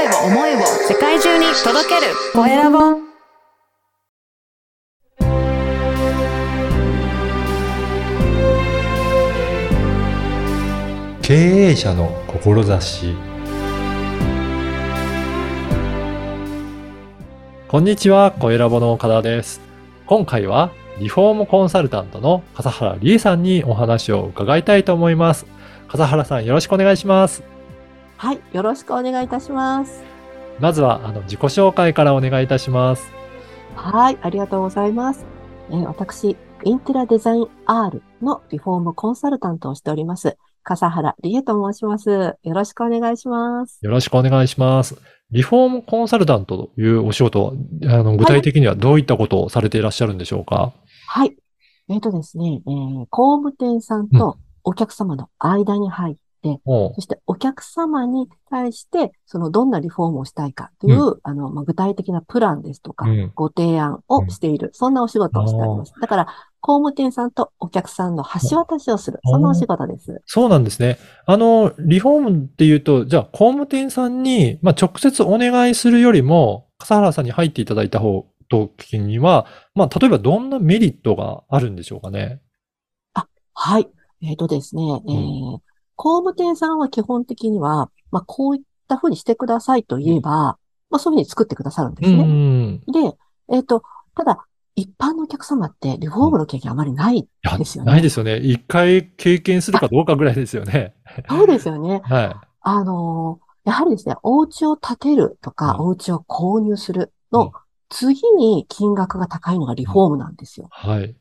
声を思いを世界中に届けるコエラボ経営者の志こんにちは、コエラボの岡田です。今回はリフォームコンサルタントの笠原理恵さんにお話を伺いたいと思います。笠原さんよろしくお願いします。はい、よろしくお願いいたします。まずはあの自己紹介からお願いいたします。はい、ありがとうございます。えー私、インテラデザイン R のリフォームコンサルタントをしております。笠原理恵と申します。よろしくお願いします。よろしくお願いします。リフォームコンサルタントというお仕事は、あの具体的にはどういったことをされていらっしゃるんでしょうか、はい。えっ、とですね、えー工務店さんとお客様の間に入って、おうそしてお客様に対して、そのどんなリフォームをしたいかという、あの、まあ、具体的なプランですとか、うんご提案をしている、そんなお仕事をしております。だから、工務店さんとお客さんの橋渡しをする、あーそんなお仕事です。そうなんですね。あの、リフォームっていうと、じゃあ工務店さんに、まあ、直接お願いするよりも、笠原さんに入っていただいた方、時には、まあ、例えばどんなメリットがあるんでしょうかね。はい。えっ、とですね、えー工務店さんは基本的には、まあ、こういったふうにしてくださいと言えば、まあ、そういうふうに作ってくださるんですね。ん。で、えっ、と、ただ、一般のお客様ってリフォームの経験あまりないですよねないですよね。一回経験するかどうかぐらいですよね。そうですよね。はい。あのーやはりですね、お家を建てるとか、うんお家を購入するうんの次に金額が高いのがリフォームなんですよ。はい。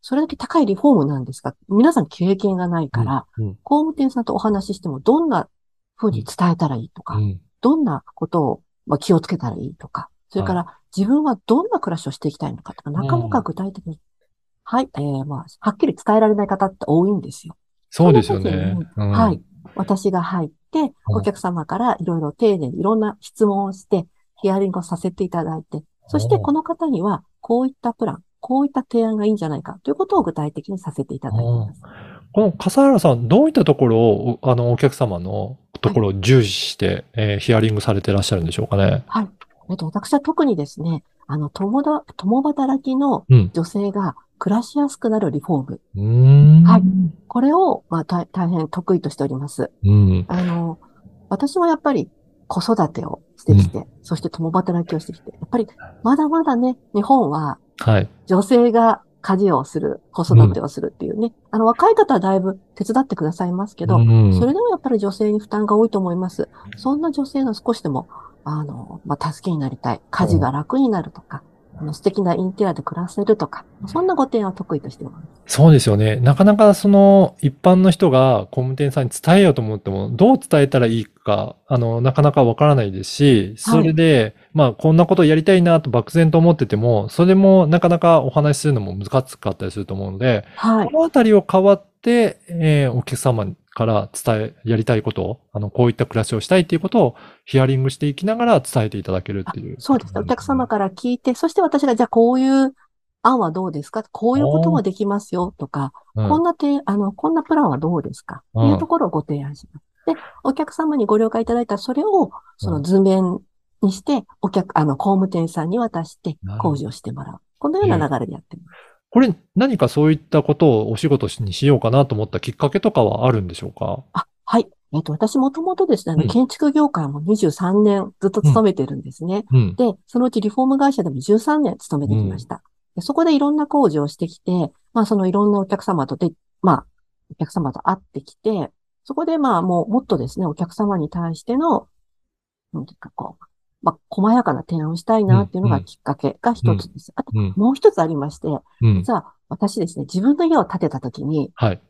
それだけ高いリフォームなんですが、皆さん経験がないから、うん。工務店さんとお話ししてもどんな風に伝えたらいいとか、うん。どんなことをまあ気をつけたらいいとか、それから自分はどんな暮らしをしていきたいのかとか、なかなか具体的に、はい、えー、まあ、はっきり伝えられない方って多いんですよ。そうですよね。はい。私が入って、お客様からいろいろ丁寧にいろんな質問をして、ヒアリングをさせていただいて、そしてこの方にはこういったプラン、こういった提案がいいんじゃないかということを具体的にさせていただいています。この笠原さん、どういったところを、あの、お客様のところを重視して、えーヒアリングされていらっしゃるんでしょうかね？はい。えっと、私は特にですね、あの、共だ、共働きのうん。女性が暮らしやすくなるリフォーム。うーん。はいこれを、まあ、大大変得意としております。うん。あの、私もやっぱり子育てをしてきて、そして共働きをしてきて、やっぱりまだまだね、日本ははい。女性が家事をする、子育てをするっていうね、あの、若い方はだいぶ手伝ってくださいますけど、うんそれでもやっぱり女性に負担が多いと思います。そんな女性の少しでも、あの、まあ、助けになりたい。家事が楽になるとか、あの素敵なインテリアで暮らせるとか、そんなご提案を得意としています。そうですよね。なかなかその一般の人が工務店さんに伝えようと思っても、どう伝えたらいいか、あの、なかなかわからないですし、それで、まあ、こんなことをやりたいなと漠然と思ってても、それもなかなかお話しするのも難しかったりすると思うので、はい。このあたりを変わって、えーお客様から伝え、やりたいことを、あの、こういった暮らしをしたいっていうことをヒアリングしていきながら伝えていただけるっていう。そうですね。お客様から聞いて、そして私が、じゃあこういう案はどうですか？こういうこともできますよとか、うんこんな提あの、こんなプランはどうですか？っていうところをご提案します。で、お客様にご了解いただいたら、それを、その図面にして、お客、あの、工務店さんに渡して工事をしてもらう。このような流れでやってます。これ何かそういったことをお仕事にしようかなと思ったきっかけとかはあるんでしょうか？あ、はい。えっ、と、私もともとですね、建築業界も23年ずっと勤めてるんですね。うん。で、そのうちリフォーム会社でも13年勤めてきました。でそこでいろんな工事をしてきて、まあそのいろんなお客様とで、まあ、お客様と会ってきて、そこでまあもうもっとですね、お客様に対しての、なんていうかこう、まあ、細やかな提案をしたいなっていうのがきっかけが一つです。あと、うん。もう一つありまして、うん。実は私ですね、自分の家を建てた時に、はい。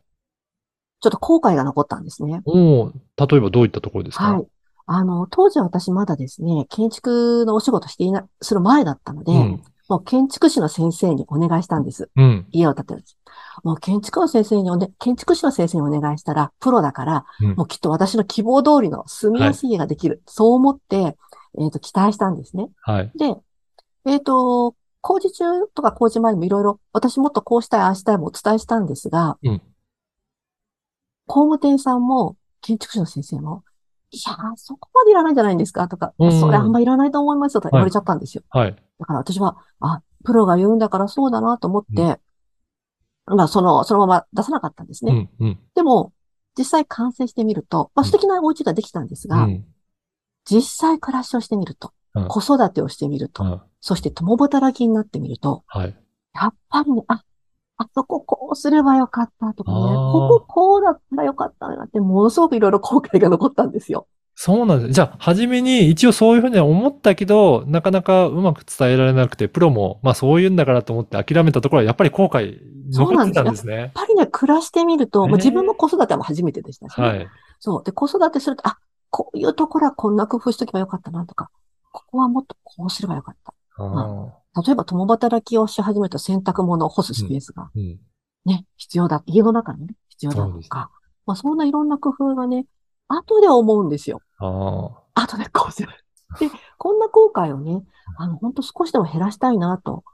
ちょっと後悔が残ったんですね。おお例えばどういったところですか？はい。あの、当時は私まだですね、建築のお仕事していな、する前だったので、うん。もう建築士の先生にお願いしたんです。うん。家を建てるんです。もう建築の先生におね、建築士の先生にお願いしたら、プロだから、うんもうきっと私の希望通りの住みやすい家ができる。そう思って、えっ、と、期待したんですね。はい。で、えっ、と、工事中とか工事前にもいろいろ、私もっとこうしたい、ああしたいもお伝えしたんですが、うん工務店さんも、建築士の先生も、いやー、そこまでいらないんじゃないんですか？とか、うんそれあんまいらないと思いますよとか言われちゃったんですよ。はい。だから私は、あ、プロが言うんだからそうだなと思って、まあ、その、そのまま出さなかったんですね。うん、うん。でも、実際完成してみると、まあ、素敵なお家ができたんですが、うん。実際暮らしをしてみると、うん子育てをしてみると、うんそして共働きになってみると、はい。やっぱりね、あ、あそここうすればよかったとかね、こここうだったらよかったなって、ものすごくいろいろ後悔が残ったんですよ。そうなんです。じゃあ、初めに一応そういうふうには思ったけど、なかなかうまく伝えられなくて、プロも、まあそういうんだからと思って諦めたところは、やっぱり後悔残ってたんですねや。っぱりね、暮らしてみると、まあ、へー自分も子育ても初めてでしたしね、はい。そう。で、子育てすると、あ、こういうところはこんな工夫しとけばよかったなとか、ここはもっとこうすればよかった。あ例えば共働きをし始めると洗濯物を干すスペースがーうん。ね、必要だ。家の中にね、必要だとか。まあそんないろんな工夫がね、後で思うんですよ。あ後でこうする。で、こんな後悔をね、あの、本当少しでも減らしたいなと。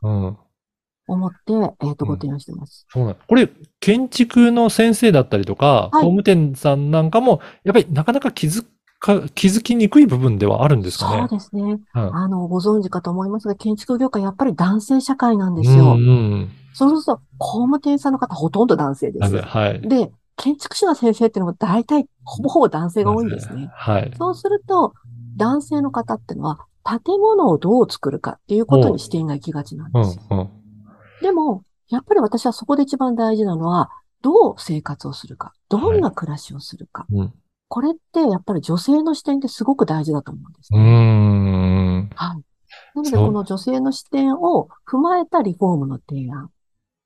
思って、えっ、と、うんご提案してます。そうなんこれ、建築の先生だったりとか、工務店さんなんかも、やっぱりなかなか気づか、気づきにくい部分ではあるんですかね。そうですね。うんあの、ご存知かと思いますが、建築業界やっぱり男性社会なんですよ。うんうん。そうすると、工務店さんの方ほとんど男性です。はい。で、建築士の先生っていうのも大体、ほぼほぼ男性が多いんですね。はい。そうすると、男性の方っていうのは、建物をどう作るかっていうことに視点が行きがちなんうんですよ。うん。でも、やっぱり私はそこで一番大事なのは、どう生活をするか、どんな暮らしをするか。うん。これってやっぱり女性の視点ってすごく大事だと思うんですね。ん。はい。なので、この女性の視点を踏まえたリフォームの提案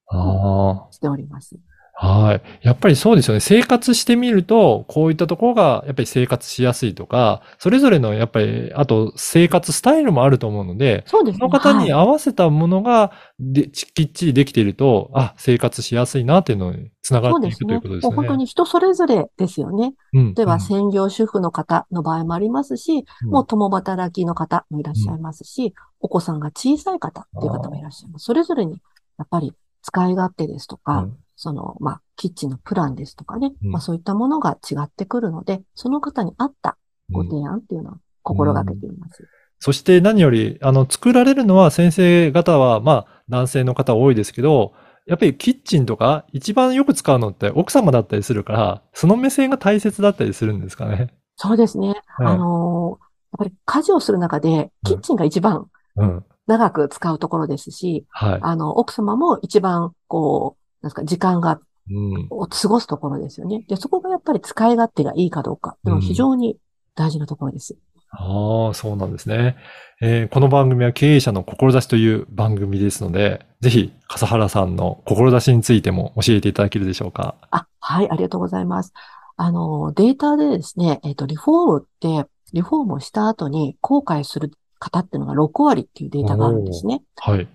ああ。しております。はい。やっぱりそうですよね。生活してみると、こういったところがやっぱり生活しやすいとか、それぞれのやっぱり、あと生活スタイルもあると思うので、そうですね。その方にはい合わせたものがで、きっちりできていると、あ、生活しやすいなっていうのにつながっていくといそうですね。うことですよね。もう本当に人それぞれですよね。うん。では、うん専業主婦の方の場合もありますし、うんもう共働きの方もいらっしゃいますし、お子さんが小さい方っていう方もいらっしゃいます。それぞれに、やっぱり使い勝手ですとか、うんその、まあ、キッチンのプランですとかね、うんまあそういったものが違ってくるので、その方に合ったご提案っていうのを心がけています。そして何より、あの、作られるのは先生方は、まあ、男性の方多いですけど、やっぱりキッチンとか一番よく使うのって奥様だったりするから、その目線が大切だったりするんですかね。そうですね。うんあのーやっぱり家事をする中で、キッチンが一番うん。長く使うところですし、はい。あの、奥様も一番、こう、なんですか、時間がうん。を過ごすところですよね。で、そこがやっぱり使い勝手がいいかどうかっていうのは非常に大事なところです。ああ、そうなんですね。えーこの番組は経営者の志という番組ですので、ぜひ、笠原さんの志についても教えていただけるでしょうか？あ、はい、ありがとうございます。あの、データでですね、えっと、リフォームって、リフォームをした後に後悔する方っていうのが6割っていうデータがあるんですね。はい。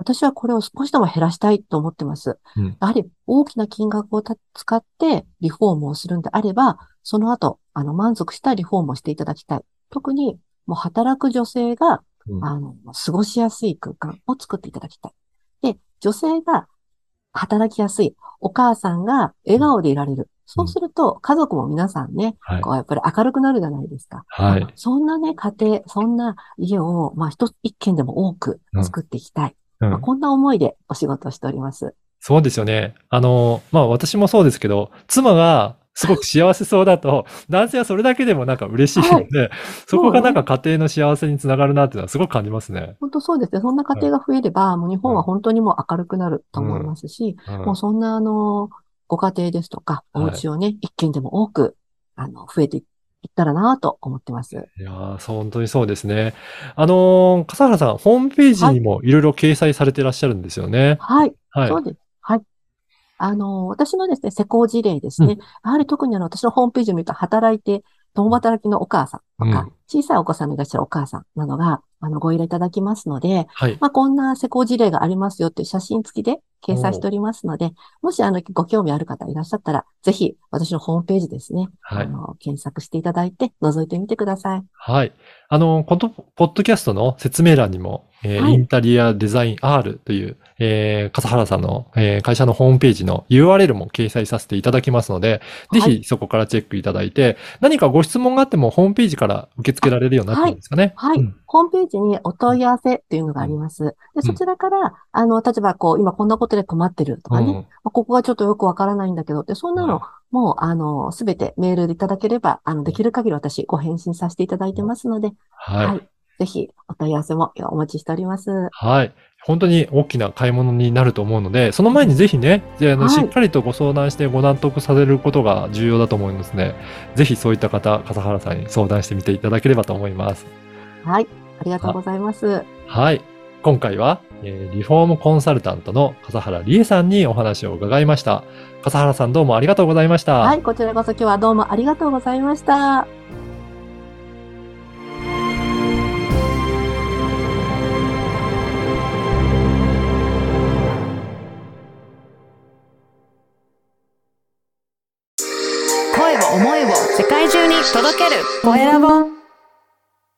私はこれを少しでも減らしたいと思ってます。うんやはり大きな金額をた使ってリフォームをするんであれば、その後、あの、満足したリフォームをしていただきたい。特に、もう働く女性が、うんあの、過ごしやすい空間を作っていただきたい。で、女性が働きやすい。お母さんが笑顔でいられる。そうすると、家族も皆さんね、はいこうやっぱり明るくなるじゃないですか。はい。そんなね、家庭、そんな家を、まあ、一つ、一軒でも多く作っていきたい。うん。まあ、こんな思いでお仕事をしております。そうですよね。あの、まあ私もそうですけど、妻がすごく幸せそうだと、男性はそれだけでもなんか嬉しいので、そこがなんか家庭の幸せにつながるなっていうのはすごく感じますね。本当そうですね。そんな家庭が増えれば、もう日本は本当にもう明るくなると思いますし、うん。もうそんなあの、ご家庭ですとか、おはい。家をね、一軒でも多く、あの、増えていったらなと思ってます。いやーそう本当にそうですね。あのー笠原さん、ホームページにもいろいろ掲載されていらっしゃるんですよね。はい。はい。そうです。はい。あの、私のですね、施工事例ですね。やはり特にあの、私のホームページを見ると、働いて、共働きのお母さんとか、うん小さいお子さんのいらっしゃるお母さんなどが、あの、ご依頼いただきますので、はい。まあ、こんな施工事例がありますよっていう写真付きで掲載しておりますので、もしあの、ご興味ある方いらっしゃったら、ぜひ私のホームページですね。はいあの、検索していただいて、覗いてみてください。はい。あの、このポッドキャストの説明欄にも、えーはいインタリアデザイン R という、えー、笠原さんの、えー会社のホームページの URL も掲載させていただきますので、ぜはいひそこからチェックいただいて、何かご質問があってもホームページから受け付けられるようになってるんですかね。はい。うんホームページにお問い合わせっていうのがあります。で、そちらから、あの、例えばこう、今こんなことで困ってるとかね、うんまあここがちょっとよくわからないんだけどって、そんなの、はもう、あの、すべてメールでいただければ、あの、できる限り私ご返信させていただいてますので、はい。はい。ぜひ、お問い合わせもお待ちしております。はい。本当に大きな買い物になると思うので、その前にぜひね、であのはいしっかりとご相談してご納得されることが重要だと思いますね。ぜひそういった方、笠原さんに相談してみていただければと思います。はい。ありがとうございます。はい。今回は、えーリフォームコンサルタントの笠原理恵さんにお話を伺いました。笠原さんどうもありがとうございました。はい。こちらこそ今日はどうもありがとうございました。